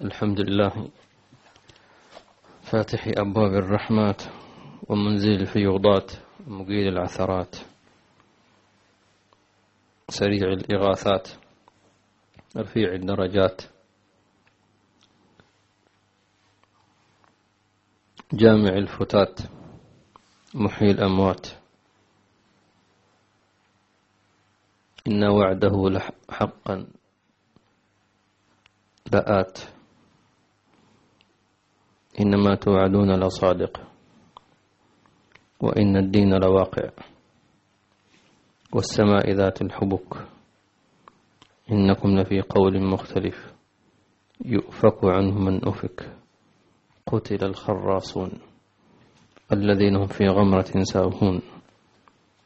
الحمد لله. فاتح أبواب الرحمات ومنزل الفيوضات ومقيل العثرات. سريع الإغاثات رفيع الدرجات. جامع الفتات محيي الأموات. إن وعده حقا لآت. إنما توعدون لصادق. وإن الدين لواقع. والسماء ذات الحبك. إنكم لفي قول مختلف. يؤفك عنه من أفك. قتل الخراصون. الذين هم في غمرة ساهون.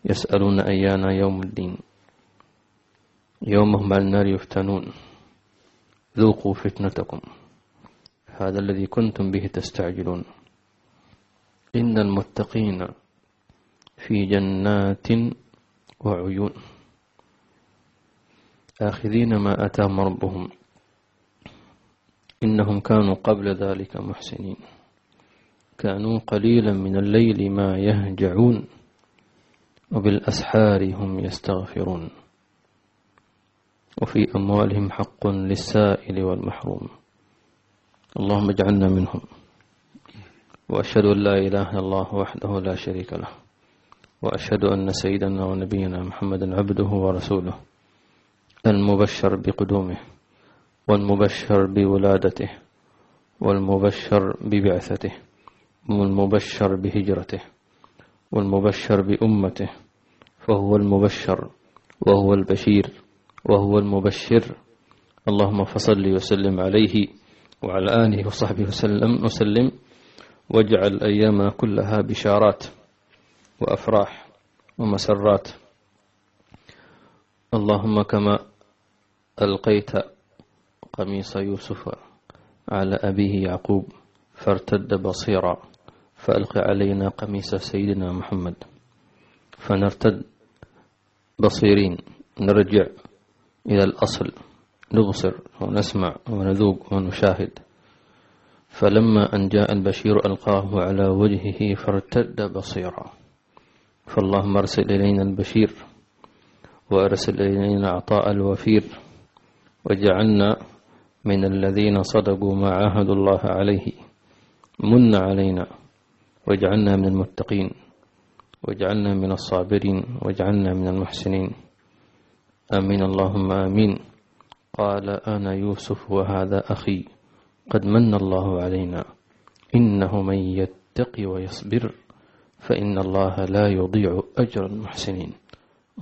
يسألون أيانا يوم الدين. يومهم على النار يفتنون. ذوقوا فتنتكم. هذا الذي كنتم به تستعجلون. إن المتقين في جنات وعيون. آخذين ما أتاهم ربهم. إنهم كانوا قبل ذلك محسنين. كانوا قليلا من الليل ما يهجعون. وبالأسحار هم يستغفرون. وفي أموالهم حق للسائل والمحروم. اللهم اجعلنا منهم. وأشهد أن لا إله إلا الله وحده لا شريك له. وأشهد أن سيدنا ونبينا محمدا عبده ورسوله. المبشر بقدومه والمبشر بولادته والمبشر ببعثته والمبشر بهجرته والمبشر بأمته. فهو المبشر وهو البشير وهو المبشر. اللهم فصل وسلم عليه وعلى آله وصحبه وسلم وسلم واجعل أيامنا كلها بشارات وأفراح ومسرات. اللهم كما ألقيت قميص يوسف على أبيه يعقوب فارتد بصيرا فألق علينا قميص سيدنا محمد. فنرتد بصيرين نرجع إلى الأصل. نبصر ونسمع ونذوق ونشاهد. فلما أن جاء البشير ألقاه على وجهه فارتد بصيرا. فاللهم أرسل إلينا البشير وأرسل إلينا عطاء الوفير وجعلنا من الذين صدقوا ما عاهدوا الله عليه. من علينا واجعلنا من المتقين واجعلنا من الصابرين واجعلنا من المحسنين. آمين. اللهم آمين. قال أنا يوسف وهذا أخي قد من الله علينا. إنه من يتقي ويصبر فإن الله لا يضيع أجر المحسنين.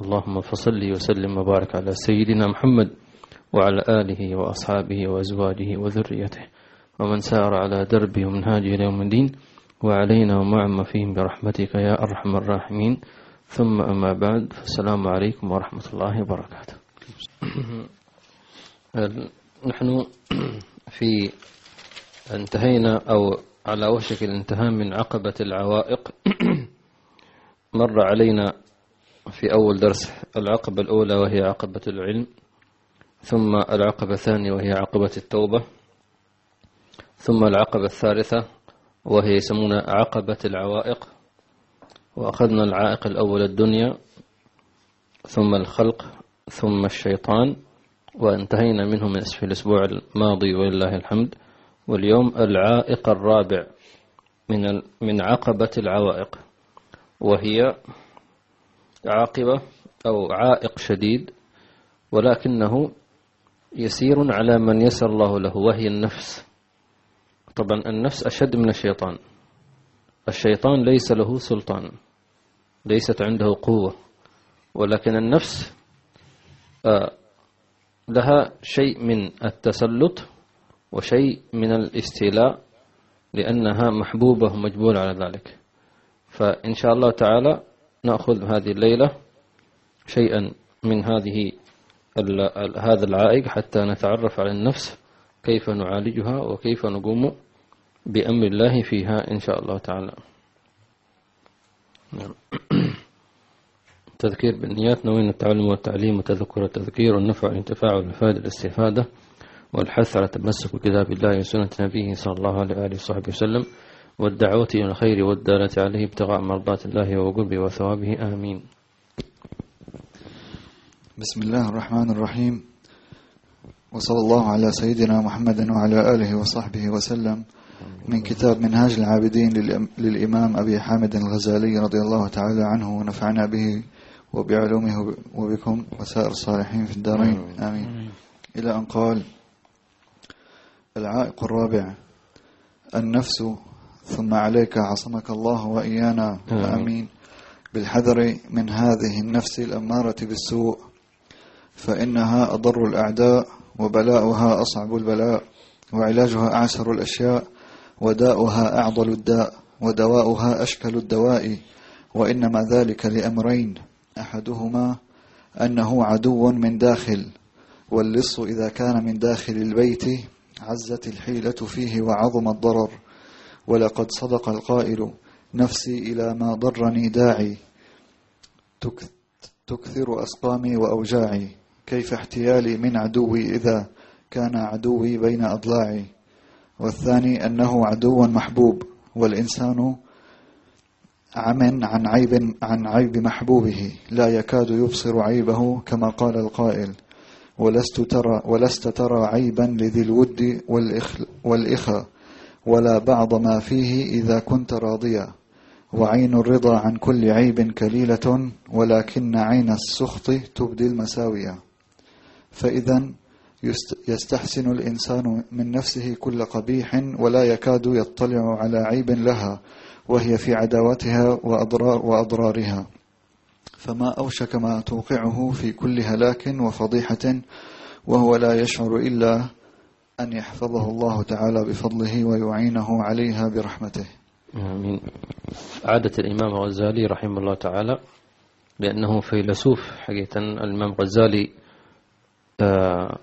اللهم فصل وسلم وبارك على سيدنا محمد وعلى آله وأصحابه وأزواجه وذريته. ومن سار على دربه ومنهاجه إلى يوم الدين وعلينا ومعما فيهم برحمتك يا أرحم الراحمين. ثم أما بعد فالسلام عليكم ورحمة الله وبركاته. نحن في انتهينا أو على وشك الانتهاء من عقبة العوائق. مر علينا في أول درس العقبة الأولى وهي عقبة العلم ثم العقبة الثانية وهي عقبة التوبة ثم العقبة الثالثة وهي يسمونها عقبة العوائق. وأخذنا العائق الأول الدنيا ثم الخلق ثم الشيطان وانتهينا منه من في الأسبوع الماضي ولله الحمد واليوم العائق الرابع من من عقبة العوائق وهي عاقبة أو عائق شديد ولكنه يسير على من يسر الله له وهي النفس. طبعا النفس أشد من الشيطان. الشيطان ليس له سلطان ليست عنده قوة ولكن النفس لها شيء من التسلط وشيء من الاستيلاء لأنها محبوبة ومجبولة على ذلك فإن شاء الله تعالى نأخذ هذه الليلة شيئا من هذه هذا العائق حتى نتعرف على النفس كيف نعالجها وكيف نقوم بأمر الله فيها إن شاء الله تعالى نعم. تذكير بالنيات نوين التعلم والتعليم وتذكر التذكير والنفع والانتفاع والإفادة الاستفادة والحث على تمسك بكتاب الله وسنة نبيه صلى الله عليه وآله وصحبه وسلم والدعوة إلى الخير والدالة عليه ابتغاء مرضات الله وقربه وثوابه. آمين. بسم الله الرحمن الرحيم. وصلى الله على سيدنا محمد وعلى آله وصحبه وسلم. من كتاب منهاج العابدين للإمام أبي حامد الغزالي رضي الله تعالى عنه ونفعنا به وبعلومه وبكم وسائر الصالحين في الدارين. آمين. إلى أن قال العائق الرابع النفس ثم عليك عصمك الله وإيانا. آمين. بالحذر من هذه النفس الأمارة بالسوء فإنها أضر الأعداء وبلاؤها أصعب البلاء وعلاجها أعسر الأشياء وداؤها أعضل الداء ودواؤها أشكل الدواء وإنما ذلك لأمرين. أحدهما أنه عدو من داخل واللص إذا كان من داخل البيت عزت الحيلة فيه وعظم الضرر. ولقد صدق القائل نفسي إلى ما ضرني داعي. تكثر أسقامي وأوجاعي. كيف احتيالي من عدوي إذا كان عدوي بين أضلاعي؟ والثاني أنه عدو محبوب والإنسان عمن عن عيب عن عيب محبوبه. لا يكاد يبصر عيبه كما قال القائل ولست ترى ولست ترى عيبا لذي الود والإخاء ولا بعض ما فيه إذا كنت راضيا. وعين الرضا عن كل عيب كليلة ولكن عين السخط تبدي المساوية. فإذا يستحسن الإنسان من نفسه كل قبيح ولا يكاد يطلع على عيب لها. وهي في عداوتها وأضرار وأضرارها. فما أوشك ما توقعه في كل هلاك وفضيحة وهو لا يشعر إلا أن يحفظه الله تعالى بفضله ويعينه عليها برحمته. آمين. عادة الإمام الغزالي رحمه الله تعالى لأنه فيلسوف حقيقة الإمام الغزالي آه،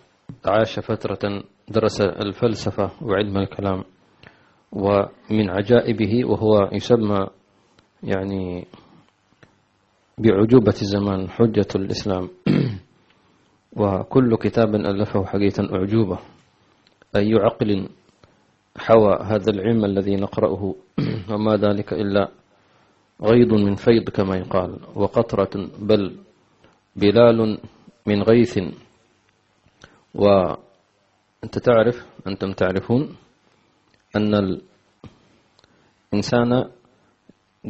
عاش فترة درس الفلسفة وعلم الكلام. ومن عجائبه وهو يسمى يعني بعجوبة الزمان حجة الإسلام. وكل كتاب ألفه حقيقة أعجوبة. أي عقل حوى هذا العلم الذي نقرأه. وما ذلك إلا غيض من فيض كما يقال. وقطرة بل بلال من غيث. وأنت تعرف أنتم تعرفون أن الإنسان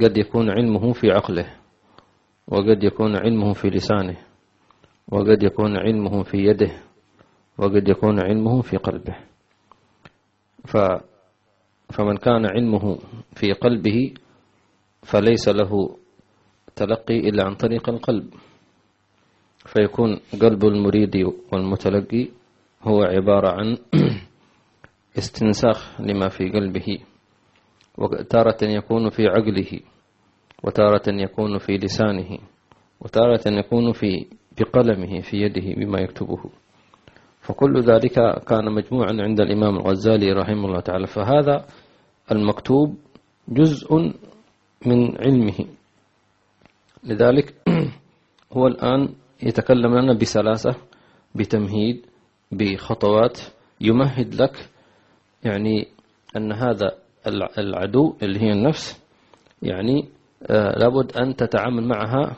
قد يكون علمه في عقله وقد يكون علمه في لسانه وقد يكون علمه في يده وقد يكون علمه في قلبه. ف فمن كان علمه في قلبه فليس له تلقي إلا عن طريق القلب. فيكون قلب المريد والمتلقي هو عبارة عن استنساخ لما في قلبه وتارة يكون في عقله وتارة يكون في لسانه وتارة يكون في بقلمه في يده بما يكتبه. فكل ذلك كان مجموعا عند الإمام الغزالي رحمه الله تعالى. فهذا المكتوب جزء من علمه. لذلك هو الآن يتكلم لنا بسلاسة بتمهيد بخطوات يمهد لك يعني أن هذا العدو اللي هي النفس يعني آه، لابد أن تتعامل معها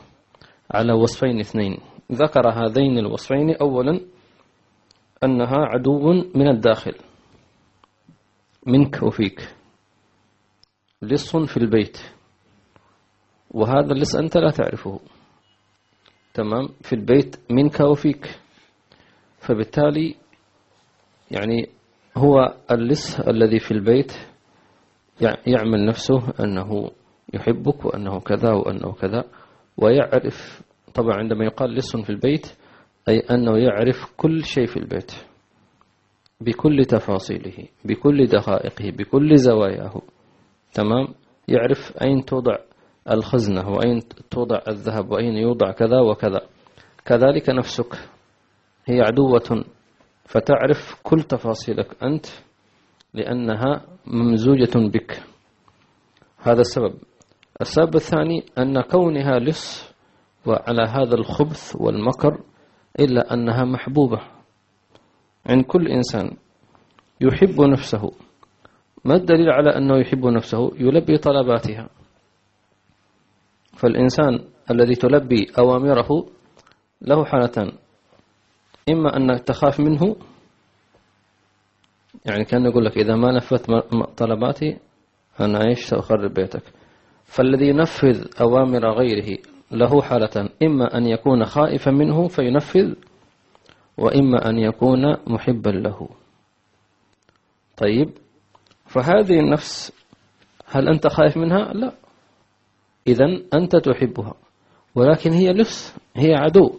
على وصفين اثنين. ذكر هذين الوصفين أولا أنها عدو من الداخل منك وفيك. لص في البيت وهذا اللص أنت لا تعرفه. تمام؟ في البيت منك وفيك. فبالتالي يعني هو اللص الذي في البيت يعمل نفسه أنه يحبك وأنه كذا وأنه كذا ويعرف طبعا عندما يقال لص في البيت أي أنه يعرف كل شيء في البيت بكل تفاصيله بكل دقائقه بكل زواياه تمام؟ يعرف أين توضع الخزنة وأين توضع الذهب وأين يوضع كذا وكذا. كذلك نفسك هي عدوة فتعرف كل تفاصيلك أنت لأنها ممزوجة بك. هذا السبب. السبب الثاني أن كونها لص وعلى هذا الخبث والمكر إلا أنها محبوبة. عند كل إنسان يحب نفسه. ما الدليل على أنه يحب نفسه؟ يلبي طلباتها. فالإنسان الذي تلبي أوامره له حالتان. إما أنك تخاف منه يعني كأن يقول لك إذا ما نفذت طلباتي أنا إيش سأخرب بيتك؟ فالذي ينفذ أوامر غيره له حالة إما أن يكون خائفا منه فينفذ وإما أن يكون محبا له. طيب فهذه النفس هل أنت خائف منها؟ لا. إذا أنت تحبها ولكن هي لص هي عدو.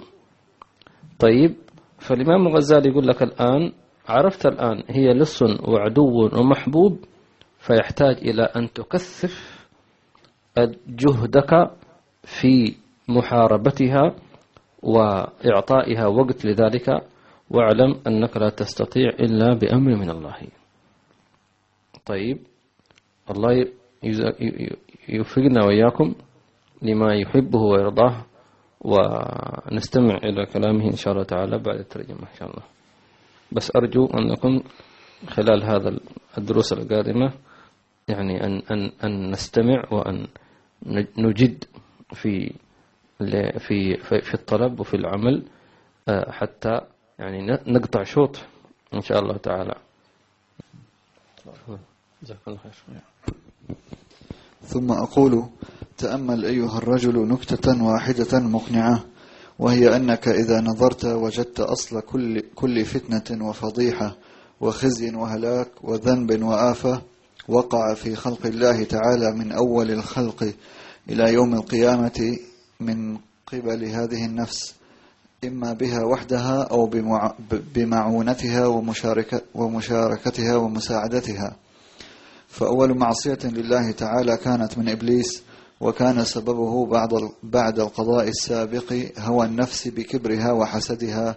طيب فالإمام الغزالي يقول لك الآن عرفت الآن هي لص وعدو ومحبوب فيحتاج إلى أن تكثف جهدك في محاربتها وإعطائها وقت لذلك واعلم أنك لا تستطيع إلا بأمر من الله. طيب الله يوفقنا وإياكم لما يحبه ويرضاه. ونستمع إلى كلامه إن شاء الله تعالى بعد الترجمة إن شاء الله. بس أرجو أنكم خلال هذا الدروس القادمة يعني أن, أن, أن نستمع وأن نجد في في في الطلب وفي العمل آه، حتى يعني نقطع شوط إن شاء الله تعالى. ثم أقول تأمل أيها الرجل نكتة واحدة مقنعة وهي أنك إذا نظرت وجدت أصل كل, كل فتنة وفضيحة وخزي وهلاك وذنب وآفة وقع في خلق الله تعالى من أول الخلق إلى يوم القيامة من قبل هذه النفس إما بها وحدها أو بمعونتها ومشاركتها ومساعدتها. فأول معصية لله تعالى كانت من إبليس وكان سببه بعد بعد القضاء السابق هوى النفس بكبرها وحسدها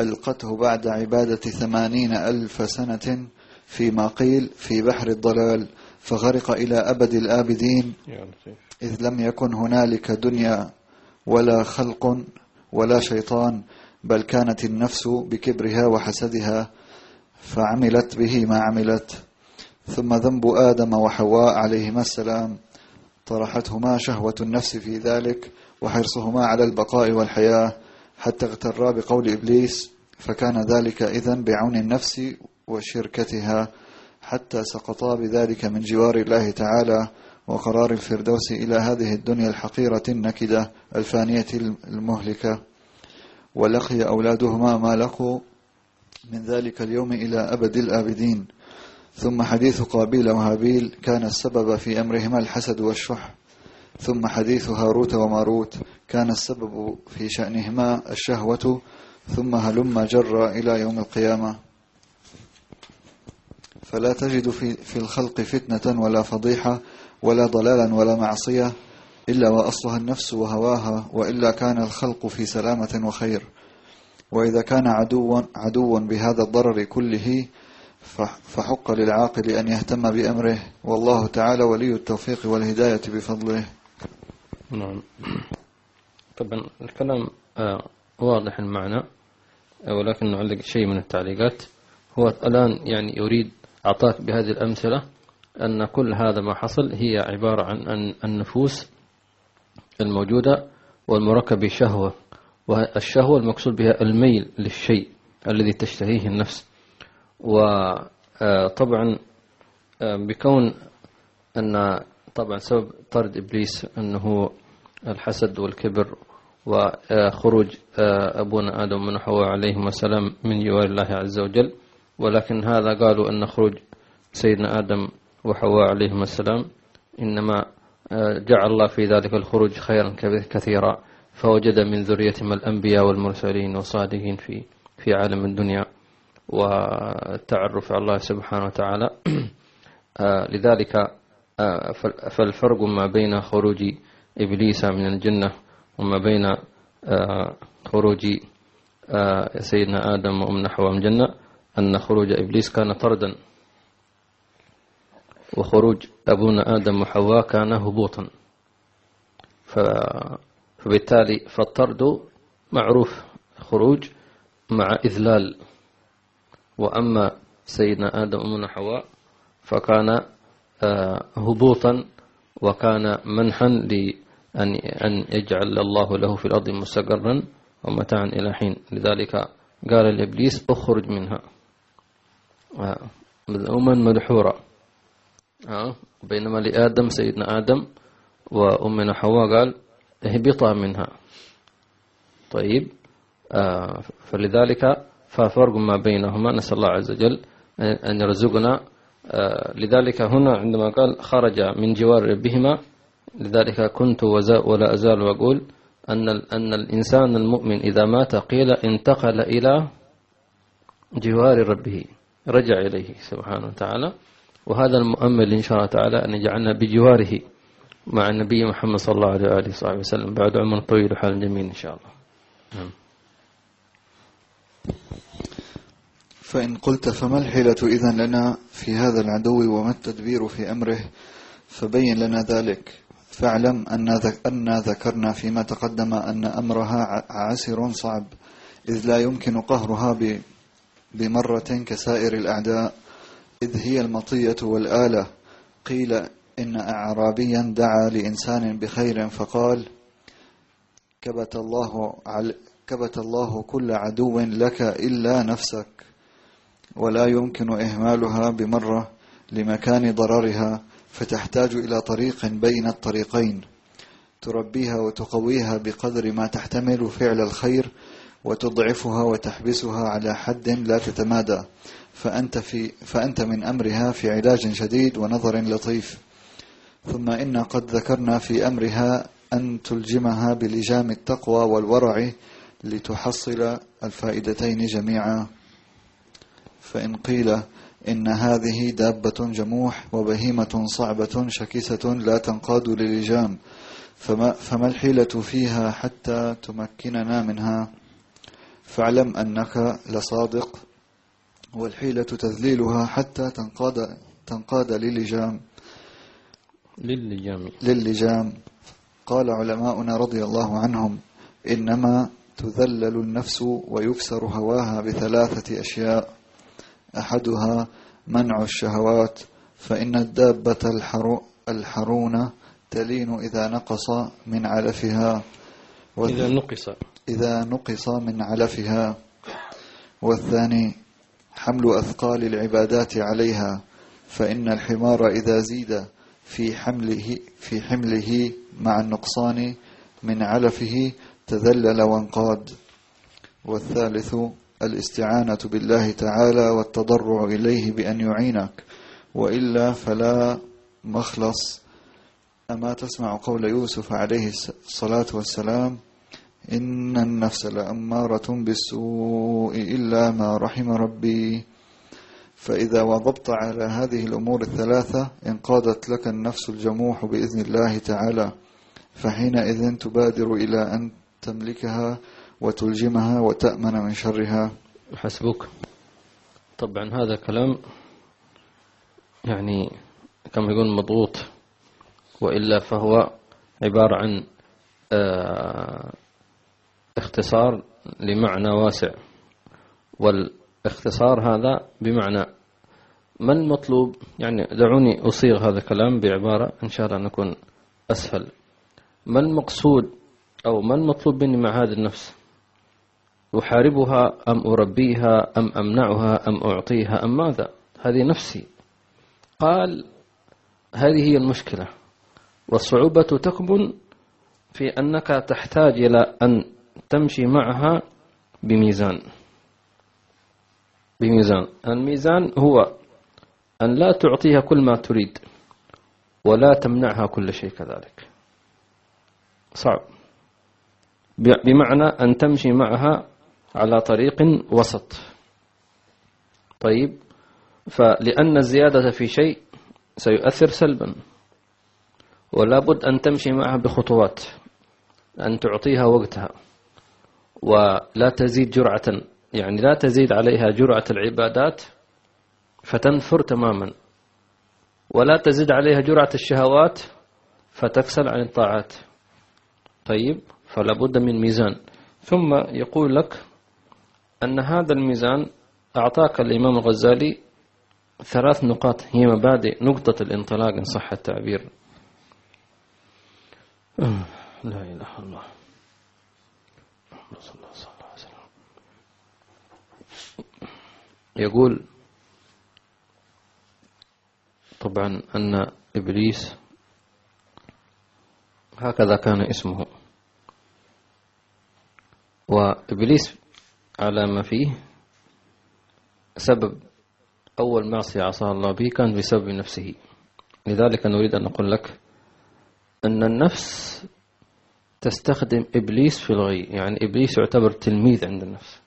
ألقته بعد عبادة ثمانين ألف سنة فيما قيل في بحر الضلال فغرق إلى أبد الآبدين إذ لم يكن هنالك دنيا ولا خلق ولا شيطان بل كانت النفس بكبرها وحسدها فعملت به ما عملت. ثم ذنب آدم وحواء عليهما السلام. طرحتهما شهوة النفس في ذلك وحرصهما على البقاء والحياة حتى اغترا بقول إبليس فكان ذلك إذن بعون النفس وشركتها حتى سقطا بذلك من جوار الله تعالى وقرار الفردوس إلى هذه الدنيا الحقيرة النكدة الفانية المهلكة. ولقي أولادهما ما لقوا من ذلك اليوم إلى أبد الآبدين. ثم حديث قابيل وهابيل كان السبب في أمرهما الحسد والشح. ثم حديث هاروت وماروت كان السبب في شأنهما الشهوة. ثم هلم جر إلى يوم القيامة. فلا تجد في, في الخلق فتنة ولا فضيحة ولا ضلالا ولا معصية إلا وأصلها النفس وهواها وإلا كان الخلق في سلامة وخير. وإذا كان عدوا, عدوا بهذا الضرر كله فحق للعاقل أن يهتم بأمره. والله تعالى ولي التوفيق والهداية بفضله. نعم. طبعا الكلام آه، واضح المعنى آه، ولكن نعلق شيء من التعليقات. هو الآن يعني يريد أعطاك بهذه الأمثلة أن كل هذا ما حصل هي عبارة عن النفوس الموجودة والمركب بشهوة والشهوة المقصود بها الميل للشيء الذي تشتهيه النفس. وطبعا آه، بكون أن طبعا سبب طرد إبليس أنه الحسد والكبر وخروج آه، أبونا آدم من حواء عليهما السلام من جوار الله عز وجل. ولكن هذا قالوا أن خروج سيدنا آدم وحواء عليهما السلام إنما آه، جعل الله في ذلك الخروج خيرا كثيرا. فوجد من ذريتهم الأنبياء والمرسلين والصادقين في في عالم الدنيا. والتعرف على الله سبحانه وتعالى. آه، لذلك آه، فالفرق ما بين خروج إبليس من الجنة وما بين آه، خروج سيدنا آدم وأمنا حواء من الجنة أن خروج إبليس كان طردا وخروج أبونا آدم وحواء كان هبوطا. فبالتالي فالطرد معروف خروج مع إذلال. وأما سيدنا آدم أمنا حواء فكان آه، هبوطا وكان منحا لأن أن يجعل الله له في الأرض مستقرا ومتاعا إلى حين. لذلك قال لإبليس اخرج منها. مذءوما مدحورا بينما لآدم سيدنا آدم وأمنا حواء قال اهبطا منها. طيب آه، فلذلك ففرق ما بينهما. نسأل الله عز وجل أن يرزقنا. آه، لذلك هنا عندما قال خرج من جوار ربهما لذلك كنت ولا أزال وأقول أن أن الإنسان المؤمن إذا مات قيل انتقل إلى جوار ربه رجع إليه سبحانه وتعالى. وهذا المؤمل إن شاء الله تعالى أن يجعلنا بجواره مع النبي محمد صلى الله عليه وآله وصحبه وسلم. بعد عمر طويل وحال جميل إن شاء الله. نعم. فإن قلت فما الحيلة إذن لنا في هذا العدو وما التدبير في أمره؟ فبين لنا ذلك. فاعلم أن ذكرنا فيما تقدم أن أمرها عسر صعب إذ لا يمكن قهرها بمرة كسائر الأعداء إذ هي المطية والآلة. قيل إن أعرابيا دعا لإنسان بخير فقال كبت الله, كبت الله كل عدو لك إلا نفسك ولا يمكن إهمالها بمرة لمكان ضررها فتحتاج إلى طريق بين الطريقين تربيها وتقويها بقدر ما تحتمل فعل الخير وتضعفها وتحبسها على حد لا تتمادى فأنت, في فأنت من أمرها في علاج شديد ونظر لطيف. ثم إن قد ذكرنا في أمرها أن تلجمها بلجام التقوى والورع لتحصل الفائدتين جميعا. فإن قيل إن هذه دابة جموح وبهيمة صعبة شكسة لا تنقاد للجام فما, فما الحيلة فيها حتى تمكننا منها؟ فاعلم أنك لصادق والحيلة تذليلها حتى تنقاد, تنقاد للجام. للجام. للجام. قال علماؤنا رضي الله عنهم إنما تذلل النفس ويكسر هواها بثلاثة أشياء. أحدها منع الشهوات فإن الدابة الحرونة تلين إذا نقص من علفها. إذا نقص. إذا نقص من علفها. والثاني حمل أثقال العبادات عليها فإن الحمار إذا زيد في حمله في حمله مع النقصان من علفه تذلل وانقاد. والثالث الاستعانة بالله تعالى والتضرع إليه بأن يعينك. وإلا فلا مخلص. أما تسمع قول يوسف عليه الصلاة والسلام إن النفس لأمارة بالسوء إلا ما رحم ربي. فإذا وضبط على هذه الأمور الثلاثة انقادت لك النفس الجموح بإذن الله تعالى. فحينئذ تبادر إلى أن تملكها وتلجمها وتأمن من شرها. حسبك. طبعا هذا كلام يعني كما يقول مضغوط وإلا فهو عبارة عن آه، اختصار لمعنى واسع. والاختصار هذا بمعنى ما المطلوب يعني دعوني أصيغ هذا الكلام بعبارة إن شاء الله نكون أسهل. ما المقصود أو ما المطلوب مني مع هذه النفس؟ أحاربها أم أربيها أم أمنعها أم أعطيها أم ماذا؟ هذه نفسي. قال هذه هي المشكلة. والصعوبة تكمن في أنك تحتاج إلى أن تمشي معها بميزان. بميزان. الميزان هو أن لا تعطيها كل ما تريد ولا تمنعها كل شيء كذلك. صعب. بمعنى أن تمشي معها على طريق وسط. طيب فلأن الزيادة في شيء سيؤثر سلبا ولا بد أن تمشي معها بخطوات أن تعطيها وقتها ولا تزيد جرعة يعني لا تزيد عليها جرعة العبادات فتنفر تماما ولا تزيد عليها جرعة الشهوات فتكسل عن الطاعات. طيب فلا بد من ميزان. ثم يقول لك أن هذا الميزان أعطاك الإمام الغزالي ثلاث نقاط هي مبادئ نقطة الانطلاق إن صح التعبير. لا إله إلا الله. صلى الله عليه وسلم. يقول طبعا أن إبليس هكذا كان اسمه. وإبليس على ما فيه. سبب أول معصية عصى الله به كان بسبب نفسه. لذلك نريد أن نقول لك أن النفس تستخدم إبليس في الغي. يعني إبليس يعتبر تلميذ عند النفس.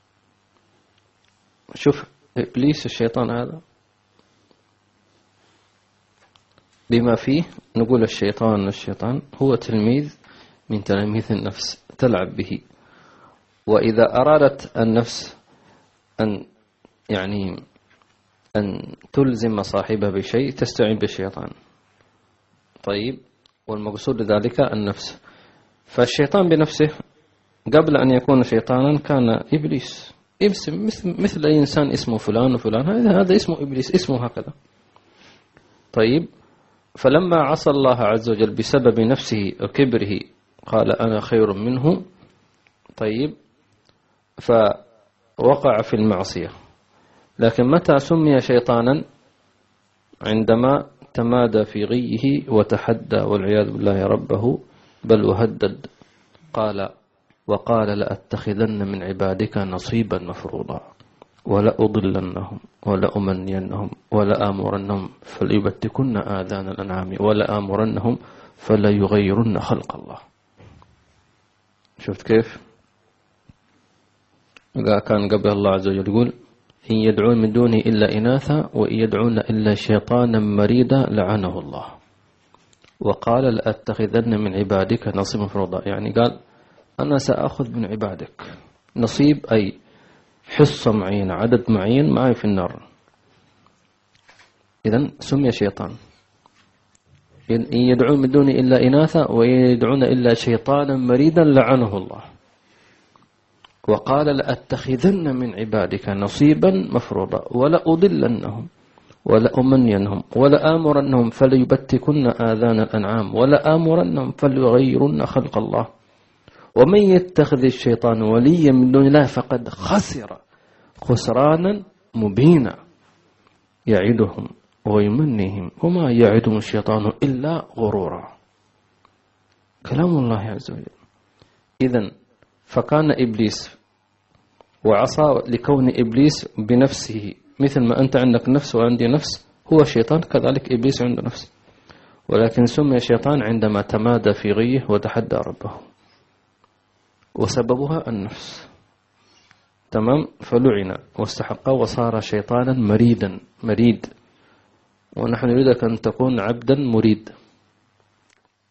شوف إبليس الشيطان هذا. بما فيه نقول الشيطان الشيطان هو تلميذ من تلاميذ النفس تلعب به. وإذا أرادت النفس أن يعني أن تلزم صاحبها بشيء تستعين بالشيطان. طيب والمقصود ذلك النفس. فالشيطان بنفسه قبل أن يكون شيطانا كان إبليس. اسم مثل, مثل أي إنسان اسمه فلان وفلان. هذا هذا اسمه إبليس اسمه هكذا. طيب فلما عصى الله عز وجل بسبب نفسه وكبره قال أنا خير منه. طيب فوقع في المعصية. لكن متى سمي شيطانا؟ عندما تمادى في غيه وتحدى والعياذ بالله ربه بل وهدد قال وقال لأتخذن من عبادك نصيبا مفروضا ولأضلنهم ولأمنينهم ولآمرنهم فليبتكن آذان الأنعام ولآمرنهم فليغيرن خلق الله. شفت كيف؟ كان قبل الله عز وجل يقول إن يدعون من دونه إلا إناثا وإن يدعون إلا شيطانا مريدا لعنه الله. وقال لأتخذن من عبادك نصيبا مفروضا يعني قال أنا سأخذ من عبادك نصيب أي حصة معينة عدد معين معي في النار. إذا سمي شيطان. إن يدعون من دونه إلا إناثا وإن يدعون إلا شيطانا مريدا لعنه الله. وقال لأتخذن من عبادك نصيبا مفروضا ولأضلنهم ولأمنينهم ولآمرنهم فليبتكن آذان الأنعام ولآمرنهم فليغيرن خلق الله. ومن يتخذ الشيطان وليا من دون الله فقد خسر خسرانا مبينا. يعدهم ويمنيهم وما يعدهم الشيطان إلا غرورا. كلام الله عز وجل. إذا فكان إبليس وعصى لكون إبليس بنفسه. مثل ما أنت عندك نفس وعندي نفس هو الشيطان كذلك إبليس عنده نفس. ولكن سمي شيطان عندما تمادى في غيه وتحدى ربه. وسببها النفس. تمام؟ فلعن واستحق وصار شيطانا مريدا مريد. ونحن نريدك أن تكون عبدا مريد.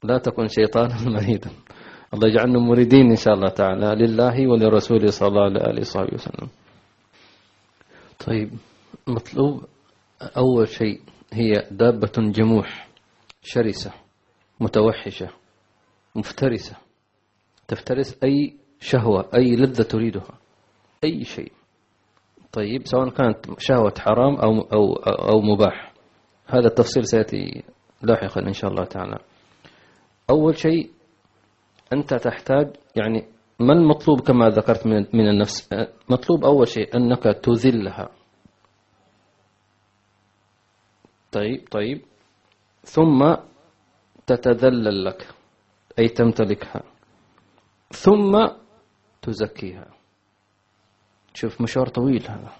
لا تكون شيطانا مريدا. الله يجعلنا مريدين إن شاء الله تعالى لله ولرسوله صلى الله عليه وصحبه وسلم. طيب مطلوب أول شيء هي دابة جموح شرسة متوحشة مفترسة. تفترس أي شهوة أي لذة تريدها أي شيء. طيب سواء كانت شهوة حرام أو, أو, أو مباح. هذا التفصيل سيأتي لاحقا إن شاء الله تعالى. أول شيء أنت تحتاج يعني ما المطلوب كما ذكرت من من النفس؟ مطلوب أول شيء أنك تذلها. طيب طيب. ثم تتذلل لك أي تمتلكها. ثم تزكيها. شوف مشوار طويل هذا.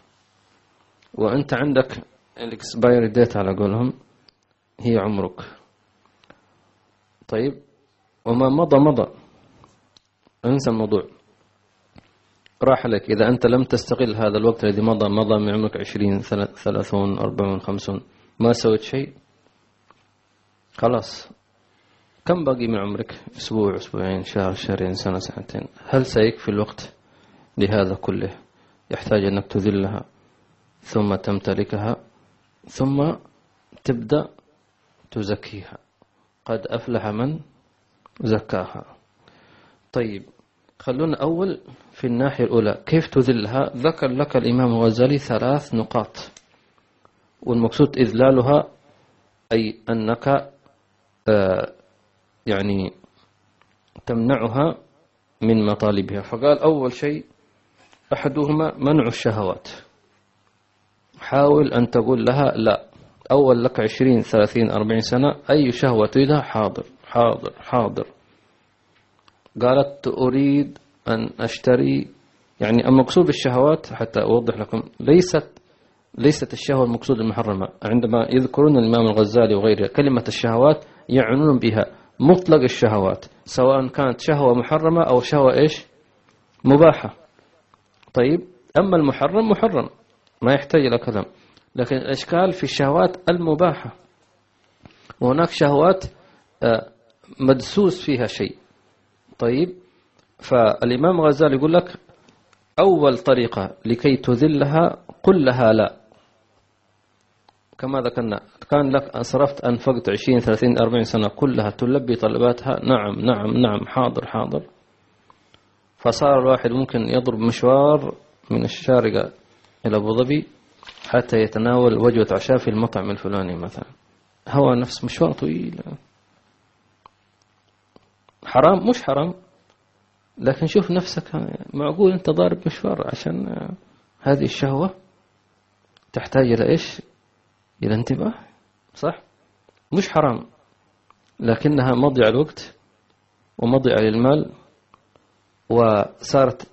وأنت عندك الاكسبايري ديت على قولهم هي عمرك. طيب. وما مضى مضى. انسى الموضوع. راح لك إذا أنت لم تستغل هذا الوقت الذي مضى مضى من عمرك عشرين ثلاثون أربعون خمسون. ما سويت شيء؟ خلاص. كم باقي من عمرك؟ أسبوع أسبوعين شهر شهرين سنة سنتين. هل سيكفي الوقت لهذا كله؟ يحتاج أنك تذلها ثم تمتلكها ثم تبدأ تزكيها. قد أفلح من زكاها. طيب خلونا أول في الناحية الأولى. كيف تذلها؟ ذكر لك الإمام الغزالي ثلاث نقاط والمقصود إذلالها أي أنك آه، يعني تمنعها من مطالبها. فقال أول شيء أحدهما منع الشهوات. حاول أن تقول لها لا. أول لك عشرين ثلاثين أربعين سنة أي شهوة تريدها حاضر. حاضر حاضر. قالت أريد أن أشتري يعني المقصود بالشهوات حتى أوضح لكم ليست ليست الشهوة المقصود المحرمة. عندما يذكرون الإمام الغزالي وغيره كلمة الشهوات يعنون بها مطلق الشهوات سواء كانت شهوة محرمة أو شهوة إيش؟ مباحة. طيب أما المحرم محرم. ما يحتاج إلى كلام. لكن الإشكال في الشهوات المباحة. وهناك شهوات آه، مدسوس فيها شيء. طيب فالإمام غزالي يقول لك أول طريقة لكي تذلها قل لها لا. كما ذكرنا كان لك أصرفت أنفقت 20 30 40 سنة كلها تلبي طلباتها نعم نعم نعم حاضر حاضر. فصار الواحد ممكن يضرب مشوار من الشارقة إلى أبو ظبي حتى يتناول وجبة عشاء في المطعم الفلاني مثلا. هو نفس مشوار طويل. حرام مش حرام. لكن شوف نفسك معقول أنت ضارب مشوار عشان هذه الشهوة تحتاج إلى إيش؟ إلى انتباه. صح؟ مش حرام. لكنها مضيع الوقت ومضيع للمال وصارت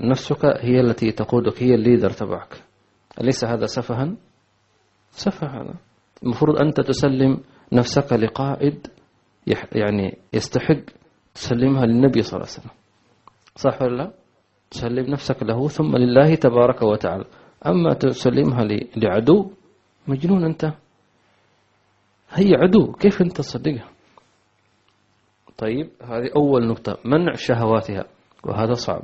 نفسك هي التي تقودك هي الليدر تبعك. أليس هذا سفها؟ سفه هذا. المفروض أنت تسلم نفسك لقائد يعني يستحق تسلمها للنبي صلى الله عليه وسلم. صح ولا لا؟ تسلم نفسك له ثم لله تبارك وتعالى. أما تسلمها لعدو مجنون أنت. هي عدو كيف أنت تصدقها؟ طيب هذه أول نقطة منع شهواتها وهذا صعب.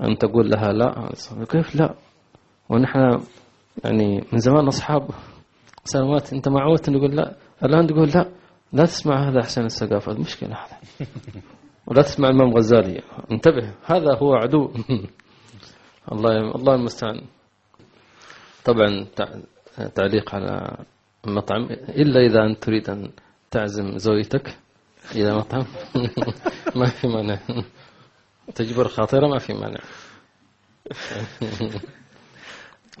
أن تقول لها لا كيف لا؟ ونحن يعني من زمان أصحاب سنوات أنت معودت نقول لا الآن تقول لا. لا تسمع هذا أحسن الثقافة المشكلة هذا. ولا تسمع الإمام غزالي انتبه هذا هو عدو. الله الله المستعان. طبعا تعليق على المطعم إلا إذا أنت تريد أن تعزم زوجتك إلى مطعم. ما في مانع. تجبر خاطرة ما في مانع.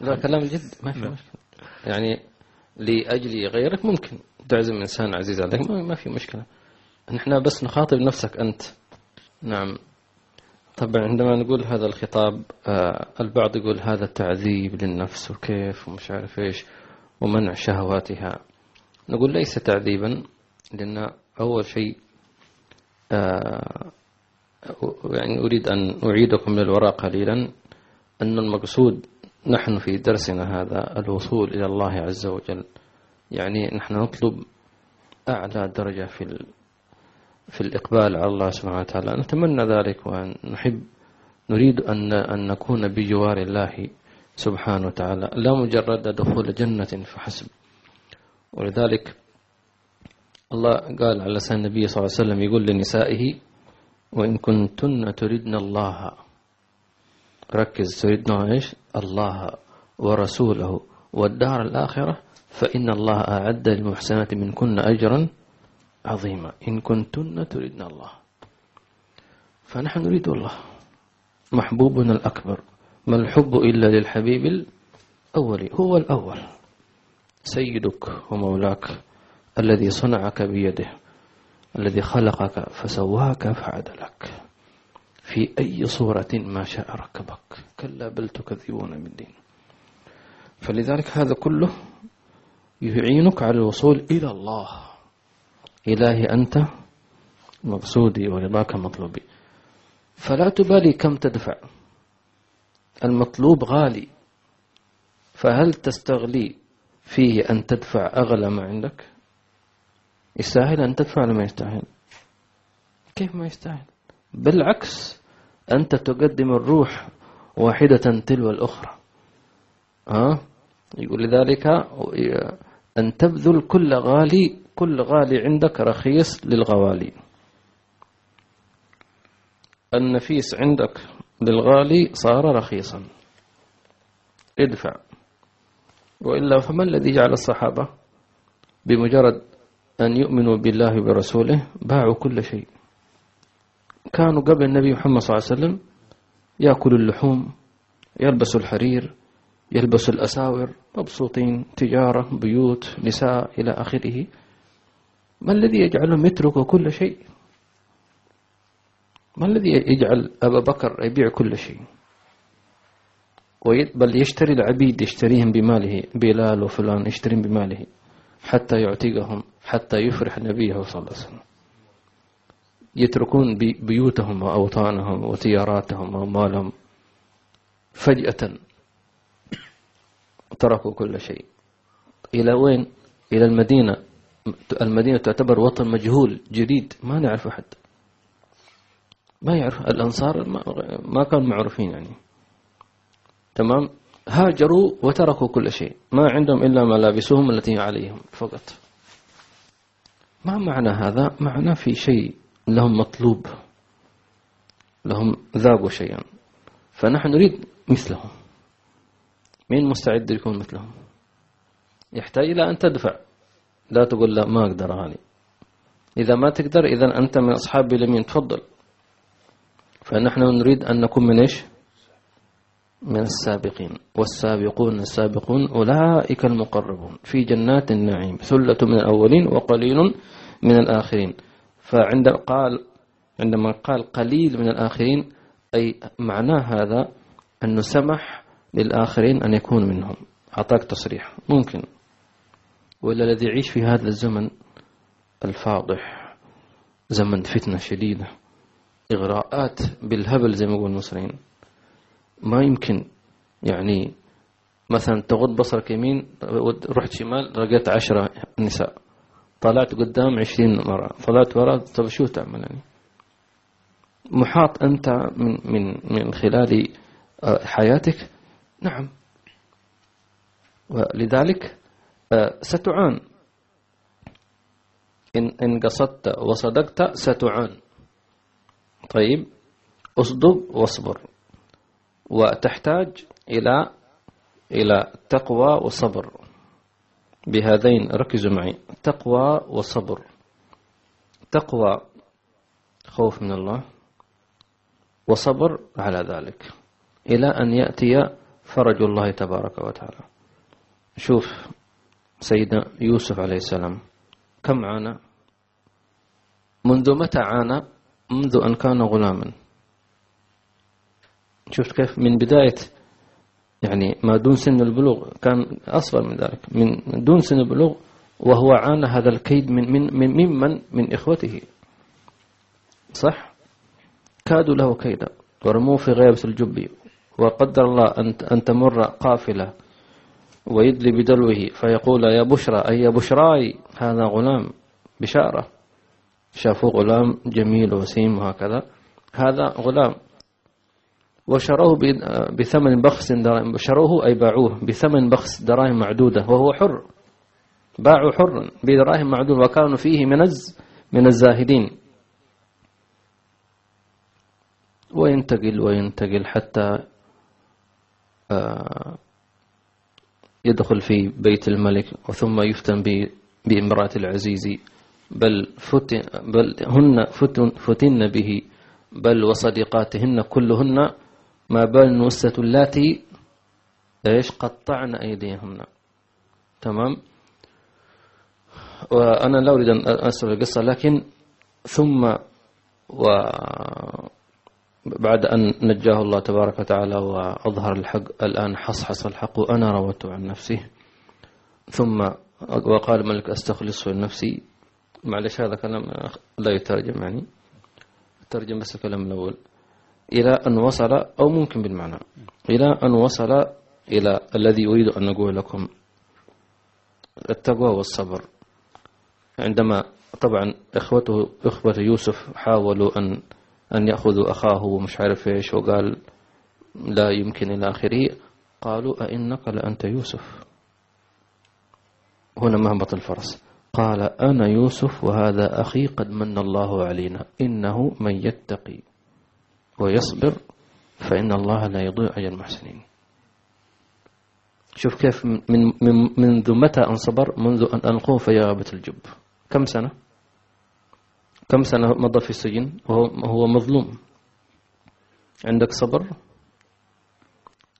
لا كلام جد. ما في مشكلة. يعني لأجل غيرك ممكن. تعزم إنسان عزيز عليك ما في مشكلة. نحن بس نخاطب نفسك أنت. نعم. طبعا عندما نقول هذا الخطاب آه البعض يقول هذا تعذيب للنفس وكيف ومش عارف إيش ومنع شهواتها. نقول ليس تعذيبا لأن أول شيء آه يعني أريد أن أعيدكم للوراء قليلا أن المقصود نحن في درسنا هذا الوصول إلى الله عز وجل. يعني نحن نطلب أعلى درجة في في الإقبال على الله سبحانه وتعالى. نتمنى ذلك وأن نحب نريد أن أن نكون بجوار الله سبحانه وتعالى. لا مجرد دخول جنة فحسب. ولذلك الله قال على لسان النبي صلى الله عليه وسلم يقول لنسائه وإن كنتن تردن الله. ركز تردن إيش؟ الله ورسوله والدار الآخرة فإن الله أعد للمحسنات منكن أجرا عظيمة إن كنتن تردن الله. فنحن نريد الله. محبوبنا الأكبر. ما الحب إلا للحبيب الأول. هو الأول. سيدك ومولاك الذي صنعك بيده الذي خلقك فسواك فعدلك. في أي صورة ما شاء ركبك. كلا بل تكذبون بالدين. فلذلك هذا كله يعينك على الوصول إلى الله. إلهي أنت مقصودي ورضاك مطلوبي. فلا تبالي كم تدفع. المطلوب غالي. فهل تستغلي فيه أن تدفع أغلى ما عندك؟ يستاهل أن تدفع ولا ما يستاهل؟ كيف ما يستاهل؟ بالعكس أنت تقدم الروح واحدة تلو الأخرى. أه؟ يقول لذلك أن تبذل كل غالي كل غالي عندك رخيص للغوالي. النفيس عندك بالغالي صار رخيصا. ادفع. وإلا فما الذي جعل الصحابة بمجرد أن يؤمنوا بالله وبرسوله باعوا كل شيء؟ كانوا قبل النبي محمد صلى الله عليه وسلم يأكلوا اللحوم يلبسوا الحرير يلبسوا الأساور مبسوطين تجارة بيوت نساء إلى آخره. ما الذي يجعلهم يتركوا كل شيء؟ ما الذي يجعل أبا بكر يبيع كل شيء؟ بل يشتري العبيد يشتريهم بماله بلال وفلان يشتريهم بماله حتى يعتقهم حتى يفرح نبيه صلى الله عليه وسلم. يتركون بيوتهم وأوطانهم وتياراتهم ومالهم فجأة. تركوا كل شيء. إلى وين؟ إلى المدينة. المدينة تعتبر وطن مجهول جديد ما نعرف أحد ما يعرف. الأنصار ما كانوا معروفين يعني. تمام؟ هاجروا وتركوا كل شيء. ما عندهم إلا ملابسهم التي عليهم فقط. ما معنى هذا؟ معنى في شيء لهم مطلوب. لهم ذاقوا شيئا. فنحن نريد مثلهم. مين مستعد يكون مثلهم؟ يحتاج إلى أن تدفع. لا تقول لا ما أقدر هذه إذا ما تقدر إذا أنت من أصحاب اليمين تفضل فنحن نريد أن نكون من إيش؟ من السابقين. والسابقون السابقون أولئك المقربون. في جنات النعيم. ثلة من الأولين وقليل من الآخرين. فعندما قال عندما قال قليل من الآخرين أي معناه هذا أنه سمح للآخرين أن يكون منهم. أعطاك تصريح. ممكن. ولا الذي يعيش في هذا الزمن الفاضح زمن فتنة شديدة إغراءات بالهبل زي ما يقول المصريين. ما يمكن يعني مثلا تغض بصرك يمين رحت شمال لقيت عشرة نساء. طلعت قدام عشرين مرة طلعت وراء طب شو تعمل يعني؟ محاط أنت من, من, من خلال آه، حياتك نعم. ولذلك آه، ستعان. إن, إن قصدت وصدقت ستعان. طيب اصدق واصبر. وتحتاج إلى إلى تقوى وصبر. بهذين ركزوا معي. تقوى وصبر. تقوى خوف من الله. وصبر على ذلك. إلى أن يأتي فرج الله تبارك وتعالى. شوف سيدنا يوسف عليه السلام كم عانى؟ منذ متى عانى؟ منذ أن كان غلاما. شفت كيف من بداية يعني ما دون سن البلوغ كان أصغر من ذلك. من دون سن البلوغ وهو عانى هذا الكيد من من من ممن؟ من إخوته. صح؟ كادوا له كيدا ورموه في غيبة الجب وقدر الله أن أن تمر قافلة ويدلي بدلوه فيقول يا بشرى أي يا بشراي هذا غلام بشارة. شافوا غلام جميل وسيم وهكذا. هذا غلام. وشروه بثمن بخس دراهم. شروه أي باعوه بثمن بخس دراهم معدودة وهو حر. باعوا حرا بدراهم معدودة وكانوا فيه من من الزاهدين. وينتقل وينتقل حتى يدخل في بيت الملك وثم يفتن بامرأة العزيز. بل, فتن بل هن فتن, فتن به. بل وصديقاتهن كلهن ما بال النسة اللاتي إيش قطعن أيديهن. تمام؟ وأنا لا أريد أن أسأل القصة لكن ثم و بعد أن نجاه الله تبارك وتعالى وأظهر الحق الآن حصحص الحق وأنا روته عن نفسه ثم وقال الملك أستخلصه لنفسي. معلش هذا كلام لا يترجم يعني. ترجم بس الكلام الأول. إلى أن وصل أو ممكن بالمعنى. إلى أن وصل إلى الذي أريد أن نقول لكم. التقوى والصبر. عندما طبعا إخوته إخوة يوسف حاولوا أن أن يأخذوا أخاه ومش عارف إيش وقال لا يمكن إلى آخره. قالوا أئنك لأنت يوسف. هنا مهبط الفرس. قال أنا يوسف وهذا أخي قد من الله علينا. إنه من يتقي ويصبر فإن الله لا يضيع أجر المحسنين. شوف كيف من من منذ متى أن صبر؟ منذ أن ألقوه في غابة الجب. كم سنة؟ كم سنة مضى في السجن؟ وهو مظلوم. عندك صبر؟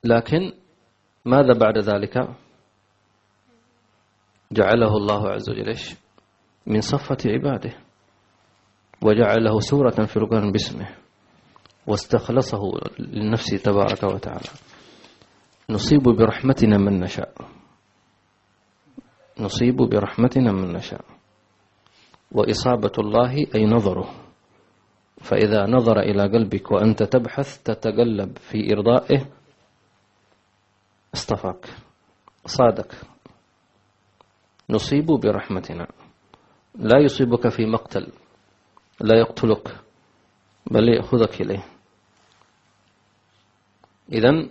لكن ماذا بعد ذلك؟ جعله الله عز وجل من صفة عباده. وجعله سورة في القرآن باسمه. واستخلصه لنفسه تبارك وتعالى. نصيب برحمتنا من نشاء. نصيب برحمتنا من نشاء. وإصابة الله أي نظره. فإذا نظر إلى قلبك وأنت تبحث تتقلب في إرضائه. اصطفاك. صادك. نصيب برحمتنا. لا يصيبك في مقتل. لا يقتلك. بل يأخذك إليه. إذا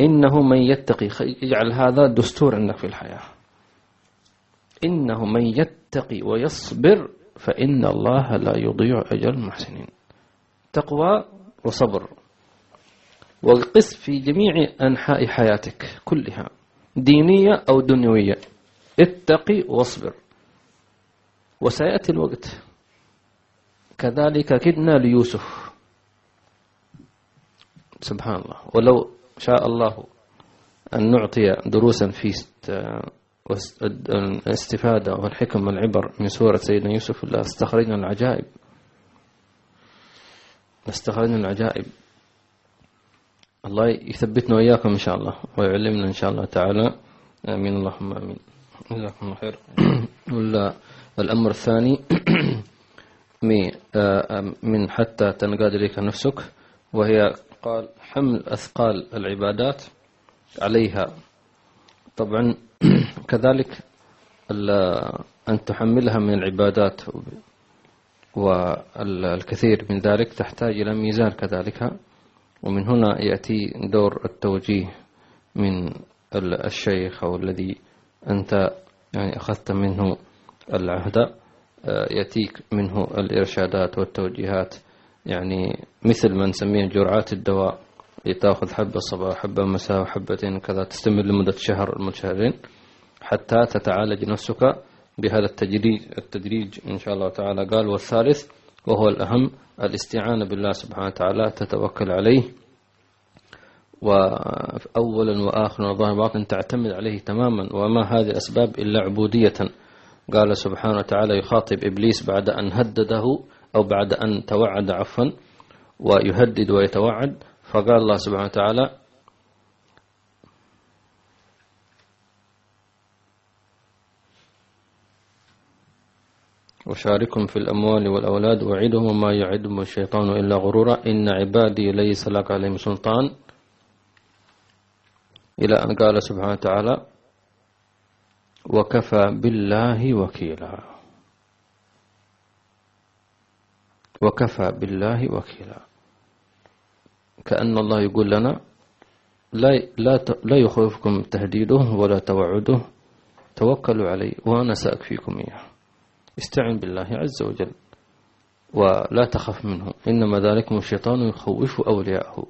إنه من يتقي. يجعل هذا دستور عندك في الحياة. إنه من يتقي ويصبر فإن الله لا يضيع أجر المحسنين. تقوى وصبر. وقس في جميع أنحاء حياتك كلها دينية أو دنيوية. اتقي واصبر. وسيأتي الوقت. كذلك كدنا ليوسف. سبحان الله. ولو شاء الله أن نعطي دروسا في الاستفادة والحكم والعبر من سورة سيدنا يوسف لاستخرجنا العجائب. لاستخرجنا العجائب. الله يثبتنا وإياكم إن شاء الله ويعلمنا إن شاء الله تعالى. آمين. اللهم آمين. جزاكم الله خير. والأمر الثاني آه، من حتى تنقاد إليك نفسك وهي قال حمل أثقال العبادات عليها. طبعا كذلك أن تحملها من العبادات والكثير من ذلك تحتاج إلى ميزان كذلك. ومن هنا يأتي دور التوجيه من الشيخ أو الذي أنت يعني أخذت منه العهد. آه، يأتيك منه الإرشادات والتوجيهات. يعني مثل ما نسميه جرعات الدواء. لتأخذ حبة صباح حبة مساء وحبتين كذا تستمر لمدة شهر من شهرين. حتى تتعالج نفسك بهذا التدريج التدريج إن شاء الله تعالى. قال والثالث وهو الأهم الاستعانة بالله سبحانه وتعالى تتوكل عليه. وأولا وآخرا وظاهر باطن تعتمد عليه تماما. وما هذه أسباب إلا عبودية. قال سبحانه وتعالى يخاطب إبليس بعد أن هدده أو بعد أن توعد عفوا ويهدد ويتوعد. فقال الله سبحانه وتعالى وشاركهم في الأموال والأولاد وعدهم وما يعدهم الشيطان إلا غرورا. إن عبادي ليس لك عليهم سلطان. إلى أن قال سبحانه وتعالى وكفى بالله وكيلا. وكفى بالله وكيلا. كأن الله يقول لنا لا لا لا يخوفكم تهديده ولا توعده. توكلوا علي وأنا سأكفيكم إياه. استعن بالله عز وجل ولا تخف منه. إنما ذلكم الشيطان يخوف أولياءه.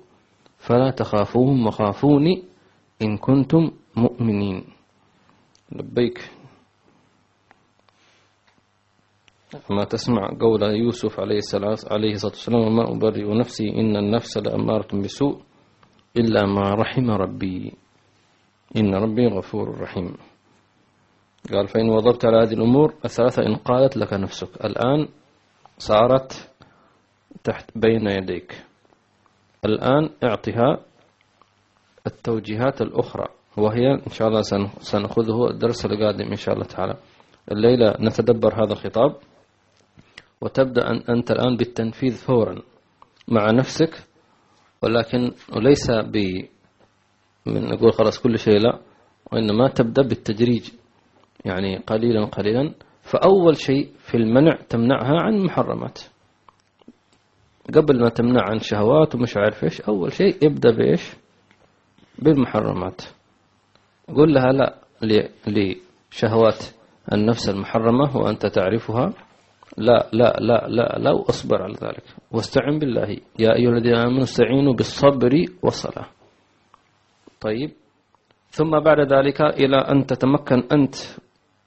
فلا تخافوهم وخافوني إن كنتم مؤمنين. لبيك. ما تسمع قول يوسف عليه الصلاة والسلام وما أبرئ نفسي إن النفس لأمارة بسوء إلا ما رحم ربي. إن ربي غفور رحيم. قال فإن وضبت على هذه الأمور الثلاثة إن قالت لك نفسك. الآن صارت تحت بين يديك. الآن اعطها التوجيهات الأخرى وهي إن شاء الله سنأخذه الدرس القادم إن شاء الله تعالى. الليلة نتدبر هذا الخطاب وتبدأ أنت الآن بالتنفيذ فورا مع نفسك ولكن وليس ب من نقول خلاص كل شيء لا وإنما تبدأ بالتدريج يعني قليلا قليلا. فأول شيء في المنع تمنعها عن محرمات. قبل ما تمنع عن شهوات ومش عارف إيش أول شيء ابدأ بإيش؟ بالمحرمات. قل لها لا لشهوات النفس المحرمة وأنت تعرفها. لا لا لا لا لا أصبر على ذلك. واستعن بالله. يا أيها الذين آمنوا استعينوا بالصبر والصلاة. طيب. ثم بعد ذلك إلى أن تتمكن أنت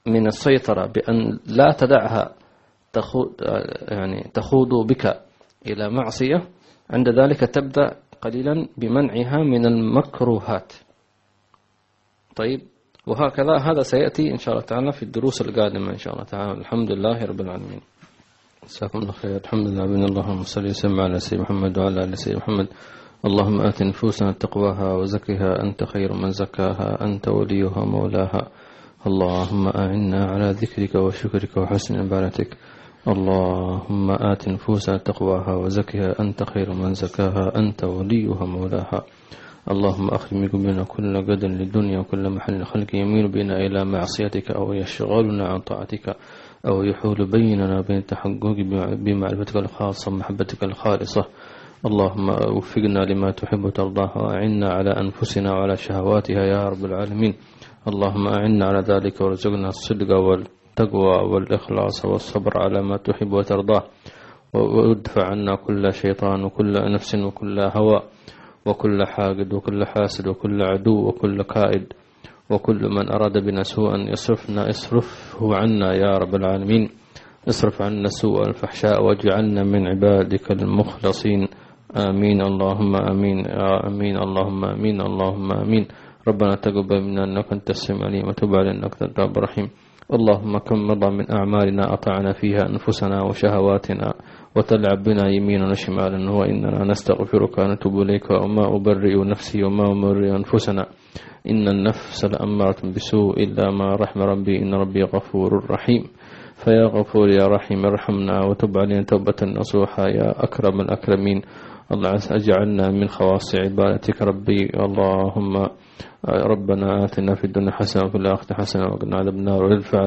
من السيطرة بأن لا تدعها تخوض يعني تخوض بك إلى معصية. عند ذلك تبدأ قليلا بمنعها من المكروهات. طيب وهكذا هذا سيأتي إن شاء الله تعالى في الدروس القادمة إن شاء الله تعالى. الحمد لله رب العالمين. جزاكم الله خير. الحمد لله. بن اللهم صل وسلم على سيدنا محمد وعلى آل سيدنا محمد. اللهم آت نفوسنا تقواها وزكها. أنت خير من زكاها. أنت وليها مولاها. اللهم أعنا على ذكرك وشكرك وحسن عبادتك. اللهم آت نفوسنا تقواها وزكها. أنت خير من زكاها. أنت وليها مولاها. اللهم أخرج قلوبنا كل قدر للدنيا وكل محل خلق يميل بنا إلى معصيتك أو يشغلنا عن طاعتك أو يحول بيننا وبين تحقق بمعرفتك الخاصة ومحبتك الخالصة. اللهم وفقنا لما تحب وترضاه وأعنا على أنفسنا وعلى شهواتها يا رب العالمين. اللهم أعنا على ذلك وارزقنا الصدق والتقوى والإخلاص والصبر على ما تحب وترضاه وادفع عنا كل شيطان وكل نفس وكل هوى وكل حاقد وكل حاسد وكل عدو وكل كائد وكل من أراد بنا سوءا يصرفنا اصرفه عنا يا رب العالمين. اصرف عنا سوء الفحشاء واجعلنا من عبادك المخلصين. آمين. اللهم آمين. يا آمين. اللهم آمين. اللهم آمين. ربنا تقبل منا إنك أنت السميع العليم وتب علينا إنك أنت التواب الرحيم. اللهم كم مضى من أعمالنا أطعنا فيها أنفسنا وشهواتنا وتلعب بنا يمينا وشمالا. وإننا نستغفرك ونتوب إليك وما أبرئ نفسي وما أبرئ أنفسنا. إن النفس لأمارة بسوء إلا ما رحم ربي. إن ربي غفور رحيم. فيا غفور يا رحيم ارحمنا وتب علينا توبة نصوحا يا أكرم الأكرمين. الله عز أجعلنا من خواص عبادتك ربي. اللهم ربنا آتنا في الدنيا حسنة وفي الآخرة حسنة وقنا عذاب النار. وارفع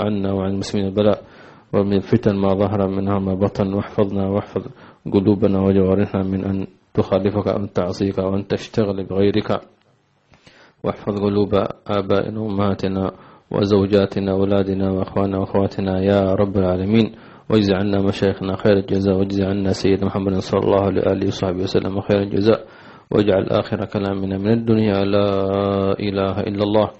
عنا وعن المسلمين البلاء. ومن الفتن ما ظهر منها ما بطن. واحفظنا واحفظ قلوبنا وجوارحنا من أن تخالفك أو تعصيك أو أن تشتغل بغيرك. واحفظ قلوب آبائنا وأمهاتنا وزوجاتنا وأولادنا وأخواننا وأخواتنا يا رب العالمين. واجزي عنا مشايخنا خير الجزاء واجزي عنا سيدنا محمد صلى الله عليه وصحبه وسلم خير الجزاء. واجعل آخر كلامنا من الدنيا لا إله إلا الله.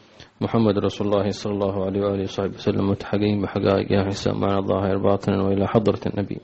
محمد رسول الله صلى الله عليه وآله وصحبه وسلم متحقين بحقائق يا حسام معنا ظاهر باطنا وإلى حضرة النبي.